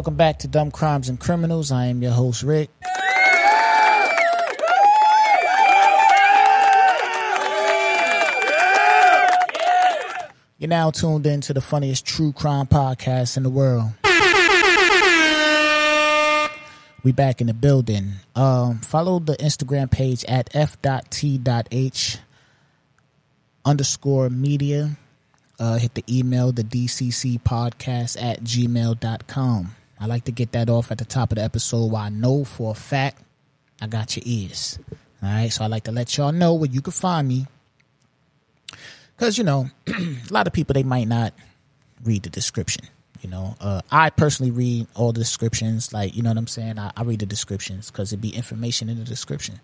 Welcome back to Dumb Crimes and Criminals. I am your host, Rick. You're now tuned in to the funniest true crime podcast in the world. We back in the building. Um, follow the Instagram page at f.t.h underscore media. Uh, hit the email, the DCC podcast at gmail.com. I like to get that off at the top of the episode where I know for a fact I got your ears. All right, so I like to let y'all know where you can find me. Because, you know, a lot of people, they might not read the description. You know, uh, I personally read all the descriptions. Like, you know what I'm saying? I, I read the descriptions because it'd be information in the description.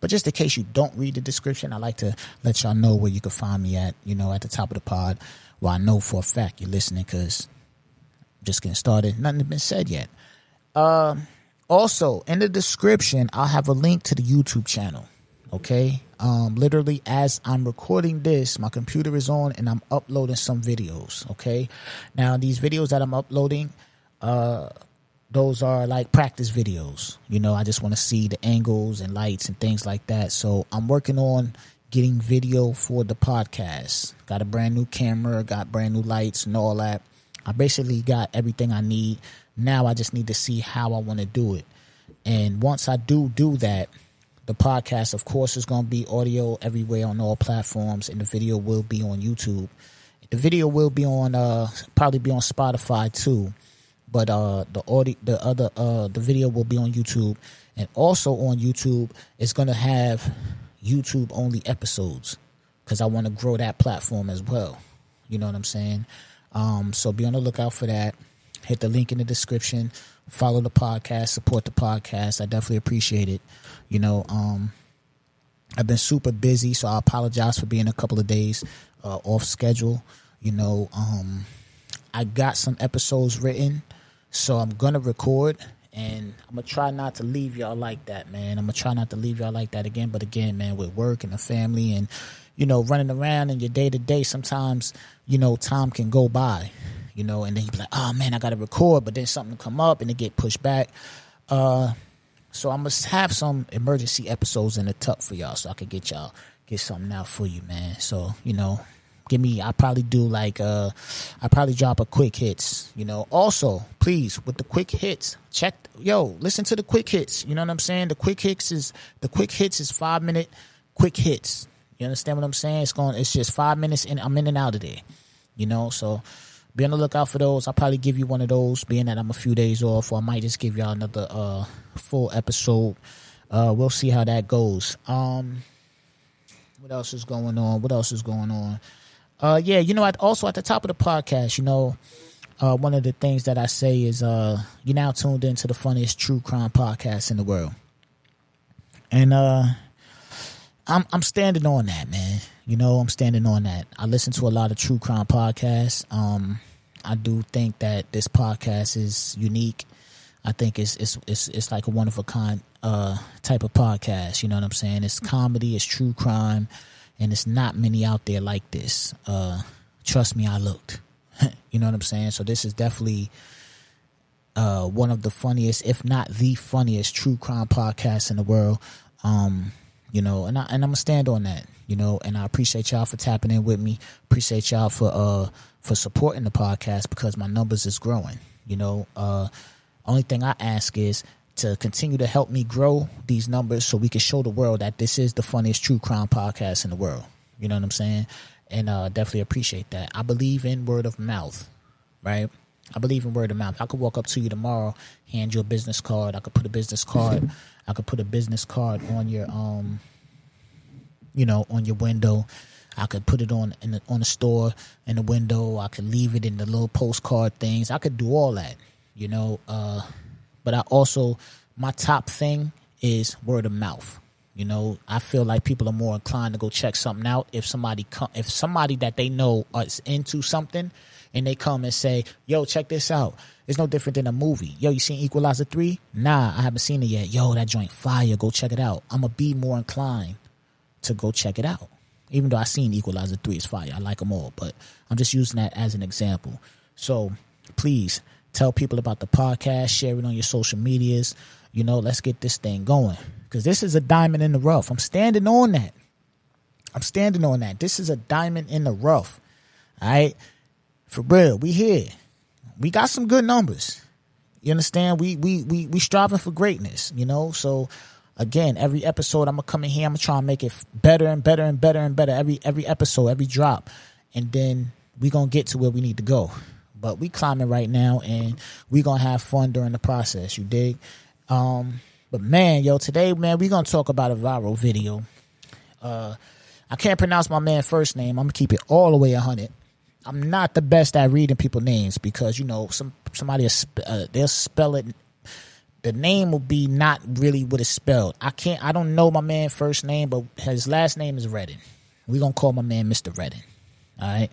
But just in case you don't read the description, I like to let y'all know where you can find me at, you know, at the top of the pod. Well, I know for a fact you're listening because just getting started. Nothing has been said yet. Um, also, in the description, I'll have a link to the YouTube channel. Okay. Um, literally, as I'm recording this, my computer is on and I'm uploading some videos. Okay. Now, these videos that I'm uploading, uh, those are like practice videos. You know, I just want to see the angles and lights and things like that. So I'm working on getting video for the podcast. Got a brand new camera, got brand new lights and all that. I basically got everything I need. Now I just need to see how I want to do it. And once I do do that, the podcast, of course, is going to be audio everywhere on all platforms, and the video will be on YouTube. The video will be on, uh, probably be on Spotify too, but uh, the audio, the other, uh, the video will be on YouTube, and also on YouTube, it's going to have YouTube only episodes because I want to grow that platform as well. You know what I'm saying? Um, so be on the lookout for that. Hit the link in the description. Follow the podcast. Support the podcast. I definitely appreciate it. You know, um, I've been super busy, so I apologize for being a couple of days uh, off schedule. You know, um, I got some episodes written, so I'm gonna record, and I'm gonna try not to leave y'all like that, man. I'm gonna try not to leave y'all like that again, but again, man, with work and the family and you know running around in your day to day, sometimes you know time can go by, you know, and then you be like, oh man, I gotta record, but then something come up and it get pushed back. Uh, so I must have some emergency episodes in the tuck for y'all, so I could get y'all get something out for you, man. So you know, give me. I probably do like uh, I probably drop a quick hits. You know, also please with the quick hits, check. Yo, listen to the quick hits. You know what I'm saying? The quick hits is the quick hits is five minute quick hits. You understand what I'm saying? It's going. It's just five minutes, and I'm in and out of there. You know, so be on the lookout for those. I'll probably give you one of those, being that I'm a few days off, or I might just give y'all another uh full episode. Uh, we'll see how that goes. Um, what else is going on? What else is going on? Uh, yeah, you know, at, also at the top of the podcast, you know, uh, one of the things that I say is, uh, you're now tuned into the funniest true crime podcast in the world, and uh, I'm I'm standing on that, man. You know, I'm standing on that. I listen to a lot of true crime podcasts. Um, I do think that this podcast is unique. I think it's it's it's it's like a one of a kind uh type of podcast. You know what I'm saying? It's comedy, it's true crime, and it's not many out there like this. Uh, trust me, I looked. you know what I'm saying? So this is definitely uh one of the funniest, if not the funniest, true crime podcasts in the world. Um, you know, and I and I'm gonna stand on that. You know, and I appreciate y'all for tapping in with me. Appreciate y'all for uh for supporting the podcast because my numbers is growing. You know, uh only thing I ask is to continue to help me grow these numbers so we can show the world that this is the funniest true crime podcast in the world. You know what I'm saying? And uh, definitely appreciate that. I believe in word of mouth, right? I believe in word of mouth. I could walk up to you tomorrow, hand you a business card. I could put a business card. I could put a business card on your um, you know, on your window. I could put it on in the, on the store in the window. I could leave it in the little postcard things. I could do all that you know. Uh, but I also my top thing is word of mouth. You know, I feel like people are more inclined to go check something out if somebody come if somebody that they know is into something and they come and say, "Yo, check this out." It's no different than a movie. Yo, you seen Equalizer three? Nah, I haven't seen it yet. Yo, that joint fire. Go check it out. I'm gonna be more inclined to go check it out. Even though I seen Equalizer three is fire. I like them all, but I'm just using that as an example. So please Tell people about the podcast, share it on your social medias. You know, let's get this thing going. Because this is a diamond in the rough. I'm standing on that. I'm standing on that. This is a diamond in the rough. All right. For real. We here. We got some good numbers. You understand? We we we we striving for greatness, you know? So again, every episode I'm gonna come in here, I'm gonna try and make it better and better and better and better every every episode, every drop. And then we gonna get to where we need to go. But we climbing right now and we gonna have fun during the process, you dig? Um, but man, yo, today, man, we gonna talk about a viral video. Uh I can't pronounce my man first name. I'm gonna keep it all the way hundred. I'm not the best at reading people names because you know some somebody uh, they'll spell it. The name will be not really what it's spelled. I can't. I don't know my man first name, but his last name is Redden. We gonna call my man Mr. Redden. All right.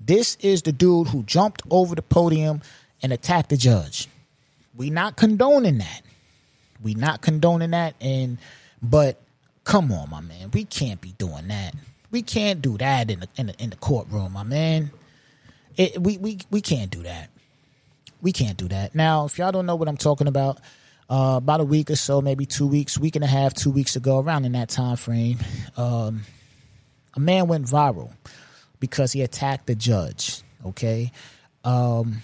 This is the dude who jumped over the podium and attacked the judge. We not condoning that. We not condoning that. And but come on, my man, we can't be doing that. We can't do that in the in the, in the courtroom, my man. It, we we we can't do that. We can't do that. Now, if y'all don't know what I'm talking about, uh, about a week or so, maybe two weeks, week and a half, two weeks ago, around in that time frame, um, a man went viral because he attacked the judge. Okay, um,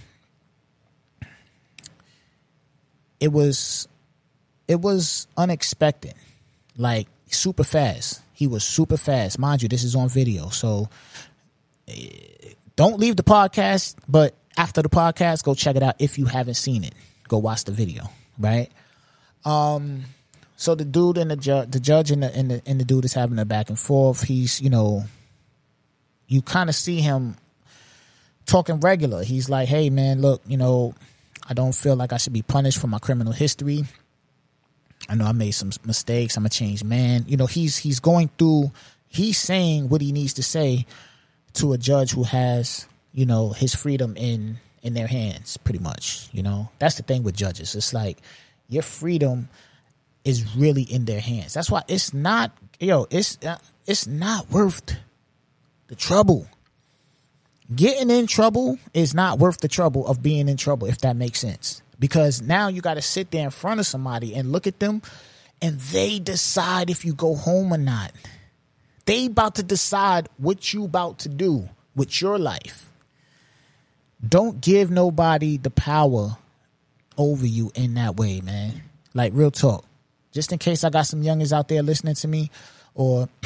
it was it was unexpected, like super fast. He was super fast, mind you. This is on video, so don't leave the podcast, but after the podcast, go check it out if you haven't seen it. Go watch the video, right? Um, so the dude and the judge, the judge and the, and the and the dude is having a back and forth. He's you know, you kind of see him talking regular. He's like, "Hey man, look, you know, I don't feel like I should be punished for my criminal history. I know I made some mistakes. I'm a changed man. You know, he's he's going through. He's saying what he needs to say to a judge who has you know his freedom in in their hands pretty much you know? That's the thing with judges. It's like your freedom is really in their hands. That's why it's not yo it's it's not worth the trouble. Getting in trouble is not worth the trouble of being in trouble if that makes sense. Because now you got to sit there in front of somebody and look at them and they decide if you go home or not they about to decide what you about to do with your life. Don't give nobody the power over you in that way, man. Like real talk. Just in case I got some youngins out there listening to me, or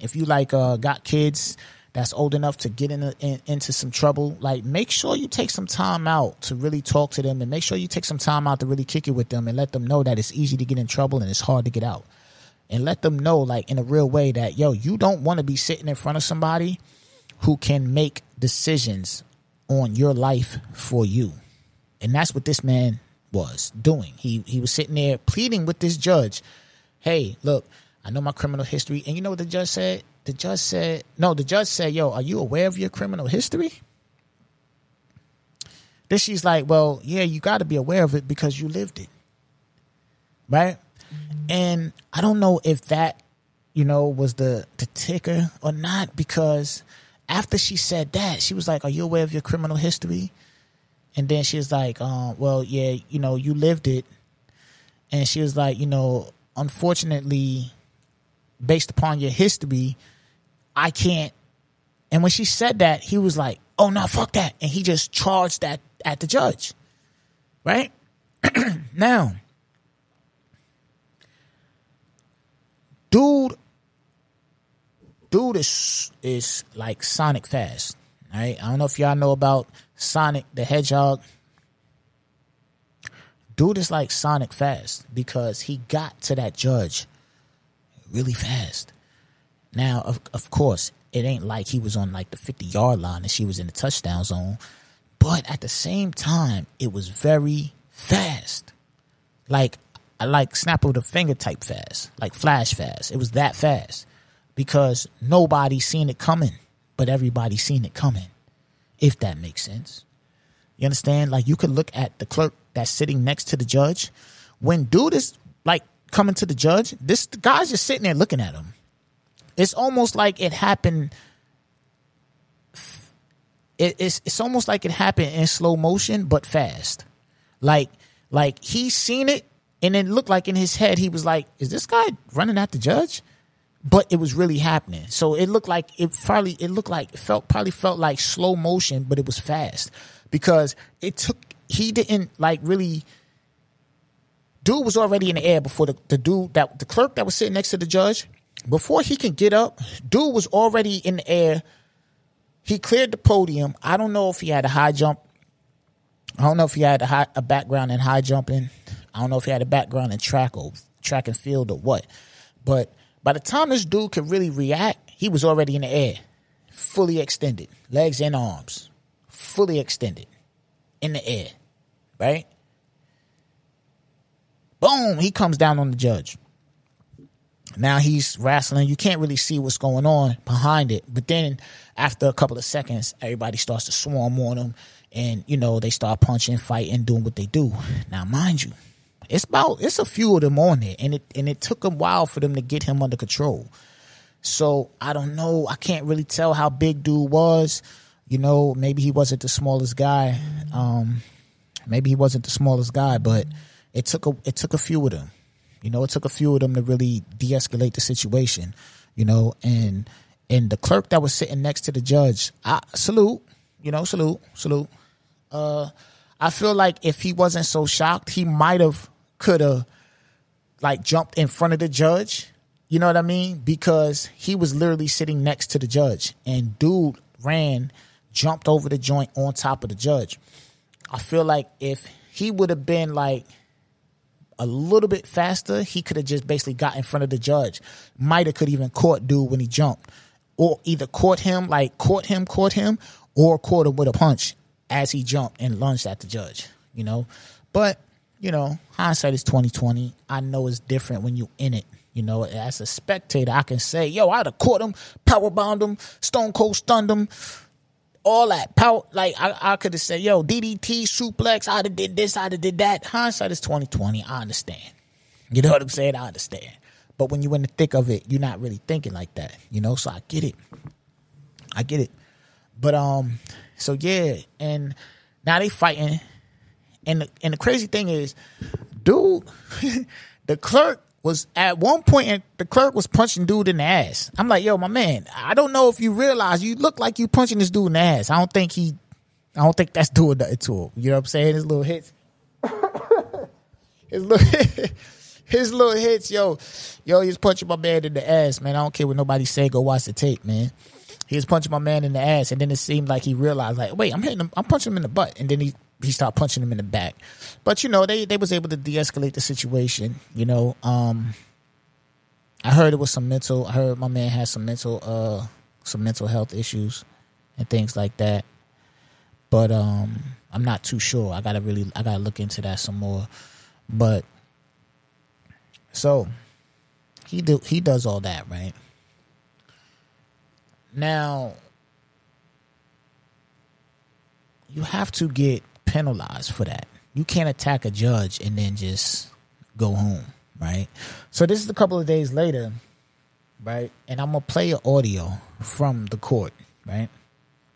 if you like uh, got kids that's old enough to get in, a, in, into some trouble, like make sure you take some time out to really talk to them, and make sure you take some time out to really kick it with them, and let them know that it's easy to get in trouble and it's hard to get out and let them know like in a real way that yo you don't want to be sitting in front of somebody who can make decisions on your life for you. And that's what this man was doing. He he was sitting there pleading with this judge hey look i know my criminal history and you know what the judge said? The judge said no the judge said yo are you aware of your criminal history? Then she's like well yeah you got to be aware of it because you lived it. Right and I don't know if that, you know, was the, the ticker or not, because after she said that, she was like, Are you aware of your criminal history? And then she was like, um, Well, yeah, you know, you lived it. And she was like, You know, unfortunately, based upon your history, I can't. And when she said that, he was like, Oh, no, fuck that. And he just charged that at the judge. Right? now, dude dude is is like Sonic fast. Right? I don't know if y'all know about Sonic the Hedgehog. Dude is like Sonic fast because he got to that judge really fast. Now, of of course, it ain't like he was on like the 50 yard line and she was in the touchdown zone, but at the same time, it was very fast. Like I like snap of the finger type fast, like flash fast. It was that fast because nobody seen it coming, but everybody seen it coming. If that makes sense. You understand? Like you could look at the clerk that's sitting next to the judge. When dude is like coming to the judge, this guy's just sitting there looking at him. It's almost like it happened. It, it's it's almost like it happened in slow motion, but fast. Like like he seen it and it looked like in his head he was like, "Is this guy running at the judge?" But it was really happening. So it looked like it probably it looked like it felt probably felt like slow motion, but it was fast. Because it took he didn't like really dude was already in the air before the, the dude that the clerk that was sitting next to the judge before he can get up dude was already in the air. He cleared the podium. I don't know if he had a high jump. I don't know if he had a, high, a background in high jumping i don't know if he had a background in track or track and field or what but by the time this dude could really react he was already in the air fully extended legs and arms fully extended in the air right Boom, he comes down on the judge. Now he's wrestling. You can't really see what's going on behind it. But then after a couple of seconds, everybody starts to swarm on him. And, you know, they start punching, fighting, doing what they do. Now, mind you, it's about it's a few of them on there. And it and it took a while for them to get him under control. So I don't know. I can't really tell how big dude was. You know, maybe he wasn't the smallest guy. Um, maybe he wasn't the smallest guy, but it took a it took a few of them. You know, it took a few of them to really de-escalate the situation. You know, and and the clerk that was sitting next to the judge, I salute. You know, salute, salute. Uh, I feel like if he wasn't so shocked, he might have could have like jumped in front of the judge. You know what I mean? Because he was literally sitting next to the judge, and dude ran, jumped over the joint on top of the judge. I feel like if he would have been like a little bit faster, he could have just basically got in front of the judge. Might have could even caught dude when he jumped, or either caught him like caught him, caught him, or caught him with a punch as he jumped and lunged at the judge. You know, but you know, hindsight is twenty twenty. I know it's different when you in it. You know, as a spectator, I can say, "Yo, I'd have caught him, power bombed him, stone cold stunned him." all that power. Like I, I could have said, "Yo, DDT suplex." I'd have did this. I'd have did that. Hindsight is twenty twenty. I understand. You know what I'm saying? I understand. But when you're in the thick of it, you're not really thinking like that. You know, so I get it. I get it. But um, so yeah, and now they fighting, and the, and the crazy thing is, dude, the clerk was at one point the clerk was punching dude in the ass. I'm like, yo, my man, I don't know if you realize you look like you punching this dude in the ass. I don't think he I don't think that's doing nothing to him. You know what I'm saying? His little hits. his little his little hits, yo. Yo, he's punching my man in the ass, man. I don't care what nobody say, go watch the tape, man. He was punching my man in the ass, and then it seemed like he realized, like, wait, I'm hitting him, I'm punching him in the butt. And then he he started punching him in the back. But you know, they they was able to de-escalate the situation. You know, um, I heard it was some mental. I heard my man had some mental uh some mental health issues and things like that. But um, I'm not too sure. I gotta really I gotta look into that some more. But so he do he does all that right now. You have to get penalized for that. You can't attack a judge and then just go home, right? So this is a couple of days later, right? And I'm gonna play an audio from the court, right?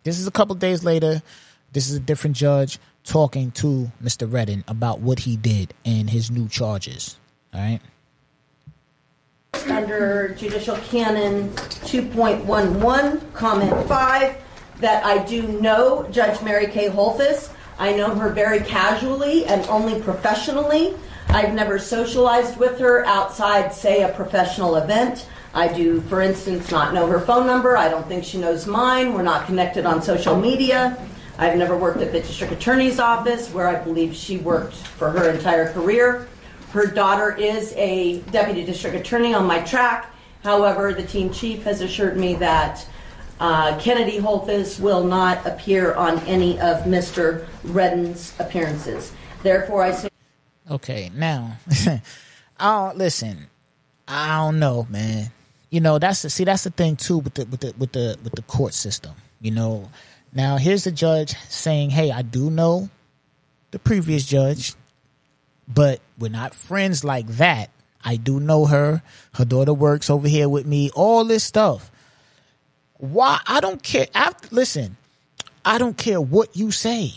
This is a couple of days later. This is a different judge talking to Mr. Redden about what he did and his new charges. All right. Under Judicial Canon 2.11, Comment 5, that I do know Judge Mary Kay Holthus I know her very casually and only professionally. I've never socialized with her outside, say, a professional event. I do, for instance, not know her phone number. I don't think she knows mine. We're not connected on social media. I've never worked at the district attorney's office, where I believe she worked for her entire career. Her daughter is a deputy district attorney on my track. However, the team chief has assured me that uh, Kennedy Holthus will not appear on any of Mr. Redden's appearances. Therefore, I say. Okay, now, oh, listen, I don't know, man. You know, that's the see, that's the thing too with the with the with the with the court system. You know, now here's the judge saying, "Hey, I do know the previous judge, but we're not friends like that. I do know her. Her daughter works over here with me. All this stuff." Why? I don't care. After, listen, I don't care what you say.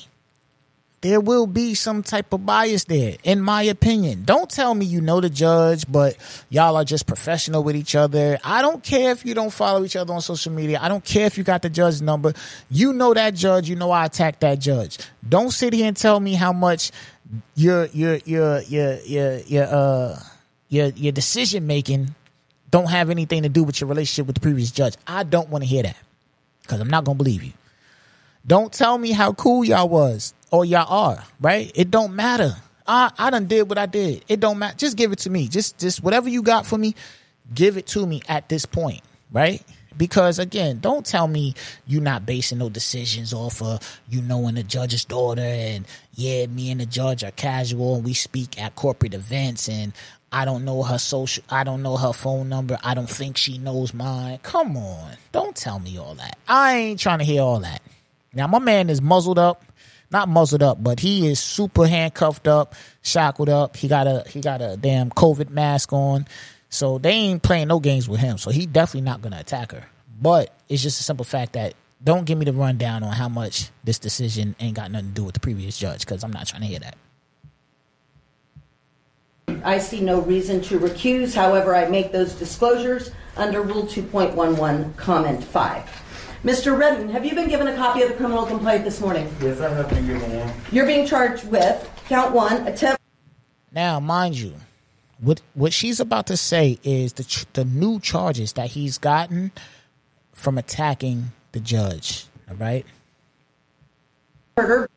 there will be some type of bias there, in my opinion. Don't tell me you know the judge, but y'all are just professional with each other. I don't care if you don't follow each other on social media. I don't care if you got the judge number. You know that judge. You know I attack that judge. Don't sit here and tell me how much your your your your your your uh your your decision making don't have anything to do with your relationship with the previous judge. I don't want to hear that because I'm not gonna believe you. Don't tell me how cool y'all was or y'all are, right? It don't matter. I I done did what I did. It don't matter. Just give it to me. Just just whatever you got for me, give it to me at this point, right? Because again, don't tell me you're not basing no decisions off of you knowing the judge's daughter and yeah, me and the judge are casual and we speak at corporate events and I don't know her social I don't know her phone number. I don't think she knows mine. Come on. Don't tell me all that. I ain't trying to hear all that. Now my man is muzzled up. Not muzzled up, but he is super handcuffed up, shackled up. He got a he got a damn COVID mask on. So they ain't playing no games with him. So he definitely not gonna attack her. But it's just a simple fact that don't give me the rundown on how much this decision ain't got nothing to do with the previous judge, because I'm not trying to hear that. I see no reason to recuse. However, I make those disclosures under Rule 2.11, Comment 5. Mr. Redden, have you been given a copy of the criminal complaint this morning? Yes, I have been given one. You're being charged with count one, attempt. Now, mind you, what what she's about to say is the the new charges that he's gotten from attacking the judge. All right. murder,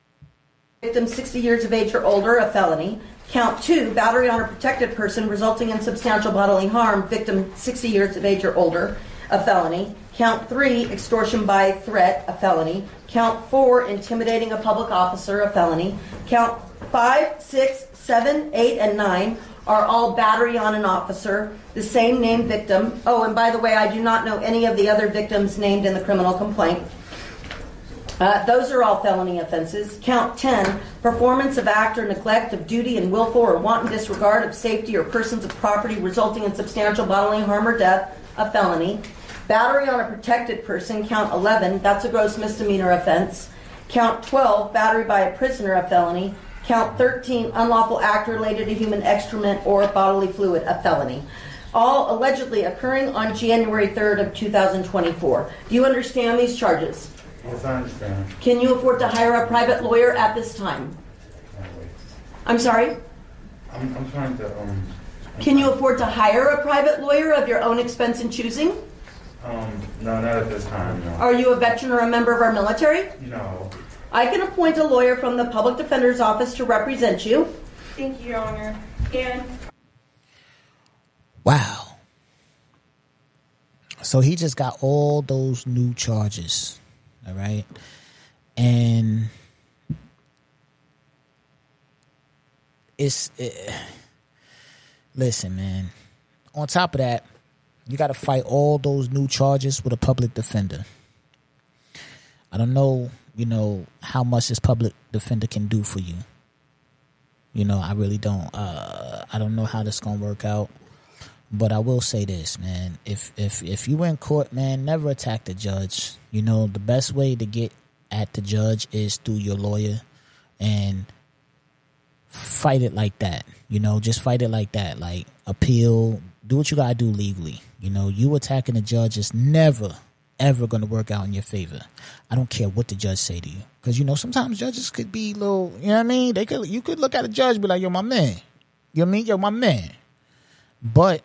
victim 60 years of age or older, a felony. Count two, battery on a protected person resulting in substantial bodily harm, victim 60 years of age or older, a felony. Count three, extortion by threat, a felony. Count four, intimidating a public officer, a felony. Count five, six, seven, eight, and nine are all battery on an officer, the same named victim. Oh, and by the way, I do not know any of the other victims named in the criminal complaint. Uh, those are all felony offenses. Count 10, performance of act or neglect of duty and willful or wanton disregard of safety or persons of property resulting in substantial bodily harm or death, a felony. Battery on a protected person, count 11, that's a gross misdemeanor offense. Count 12, battery by a prisoner, a felony. Count 13, unlawful act related to human excrement or bodily fluid, a felony. All allegedly occurring on January 3rd of 2024. Do you understand these charges? Yes, I understand. Can you afford to hire a private lawyer at this time? I'm sorry? I'm, I'm trying to, um. Can you afford to hire a private lawyer of your own expense and choosing? Um, no, not at this time, no. Are you a veteran or a member of our military? No. I can appoint a lawyer from the Public Defender's Office to represent you. Thank you, Your Honor. And Wow. So he just got all those new charges. All right. And it's it, listen, man. On top of that, you got to fight all those new charges with a public defender. I don't know, you know, how much this public defender can do for you. You know, I really don't. Uh, I don't know how this gonna work out. But I will say this, man. If if if you in court, man, never attack the judge. You know, the best way to get at the judge is through your lawyer and fight it like that. You know, just fight it like that. Like appeal, do what you gotta do legally. You know, you attacking the judge is never ever gonna work out in your favor. I don't care what the judge say to you. Cause you know, sometimes judges could be little you know what I mean? They could you could look at a judge be like, yo, my man. You know what I mean? Yo, my man. But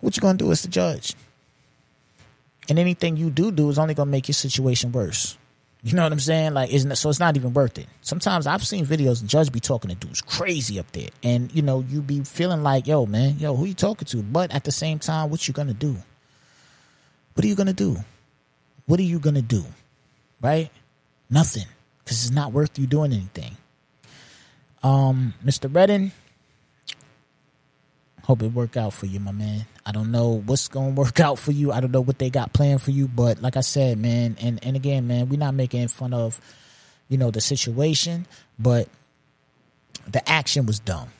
what you gonna do as the judge? And anything you do do is only gonna make your situation worse. You know what I'm saying? Like, isn't it, so? It's not even worth it. Sometimes I've seen videos and judge be talking to dudes crazy up there, and you know you be feeling like, yo, man, yo, who you talking to? But at the same time, what you gonna do? What are you gonna do? What are you gonna do? Right? Nothing, because it's not worth you doing anything. Um, Mr. Redden, Hope it work out for you, my man. I don't know what's gonna work out for you. I don't know what they got planned for you, but like I said, man, and and again, man, we're not making fun of, you know, the situation, but the action was dumb.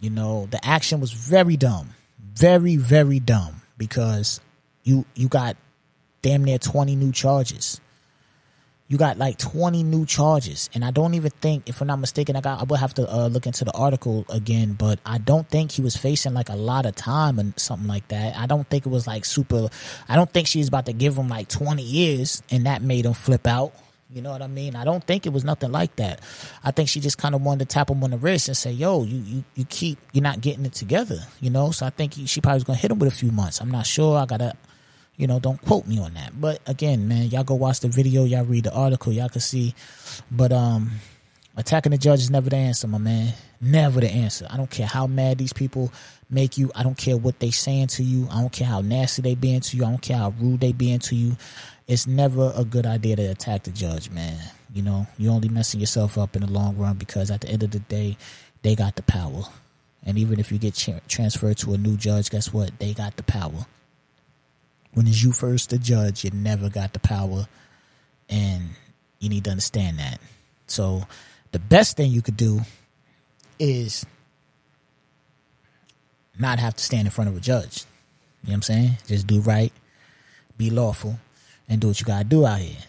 You know, the action was very dumb, very very dumb because you you got damn near twenty new charges. you got like 20 new charges and i don't even think if i'm not mistaken i got i will have to uh, look into the article again but i don't think he was facing like a lot of time and something like that i don't think it was like super i don't think she's about to give him like 20 years and that made him flip out you know what I mean? I don't think it was nothing like that. I think she just kind of wanted to tap him on the wrist and say, "Yo, you you you keep you're not getting it together," you know. So I think he, she probably was gonna hit him with a few months. I'm not sure. I gotta, you know, don't quote me on that. But again, man, y'all go watch the video, y'all read the article, y'all can see. But um, attacking the judge is never the answer, my man. Never the answer. I don't care how mad these people make you. I don't care what they saying to you. I don't care how nasty they being to you. I don't care how rude they being to you it's never a good idea to attack the judge, man. You know, you're only messing yourself up in the long run because at the end of the day, they got the power. And even if you get transferred to a new judge, guess what? They got the power. When it's you first, the judge, you never got the power. And you need to understand that. So, the best thing you could do is not have to stand in front of a judge. You know what I'm saying? Just do right, be lawful, and do what you gotta do out here. You know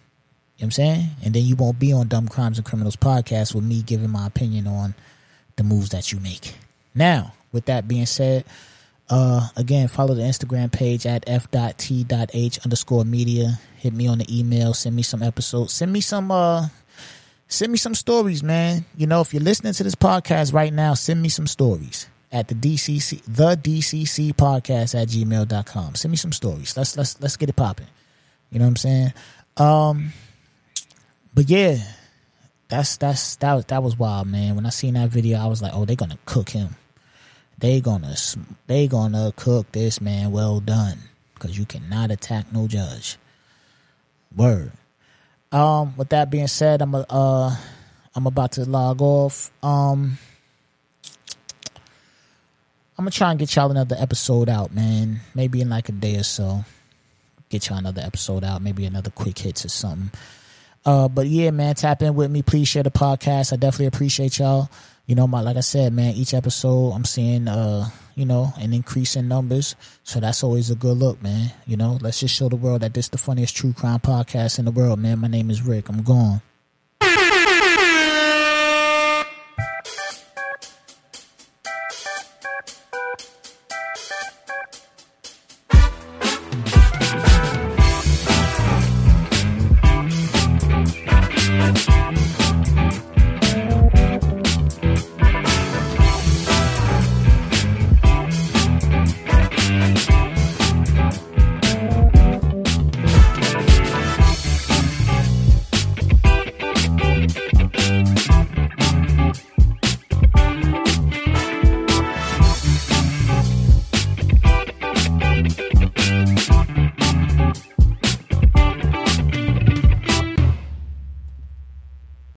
what I'm saying? And then you won't be on Dumb Crimes and Criminals podcast with me giving my opinion on the moves that you make. Now, with that being said, uh, again, follow the Instagram page at f.t.h underscore media. Hit me on the email. Send me some episodes. Send me some, uh, send me some stories, man. You know, if you're listening to this podcast right now, send me some stories at the DCC, the DCC podcast at gmail.com. Send me some stories. Let's, let's, let's get it popping. You know what I'm saying? Um, but yeah, that's that's that was that was wild, man. When I seen that video, I was like, oh, they're gonna cook him. They gonna they gonna cook this man well done because you cannot attack no judge. Word. Um, with that being said, I'm a, uh I'm about to log off. Um, I'm gonna try and get y'all another episode out, man. Maybe in like a day or so get y'all another episode out, maybe another quick hits or something. Uh, but yeah, man, tap in with me. Please share the podcast. I definitely appreciate y'all. You know, my like I said, man, each episode I'm seeing uh, you know, an increase in numbers. So that's always a good look, man. You know, let's just show the world that this is the funniest true crime podcast in the world, man. My name is Rick. I'm gone.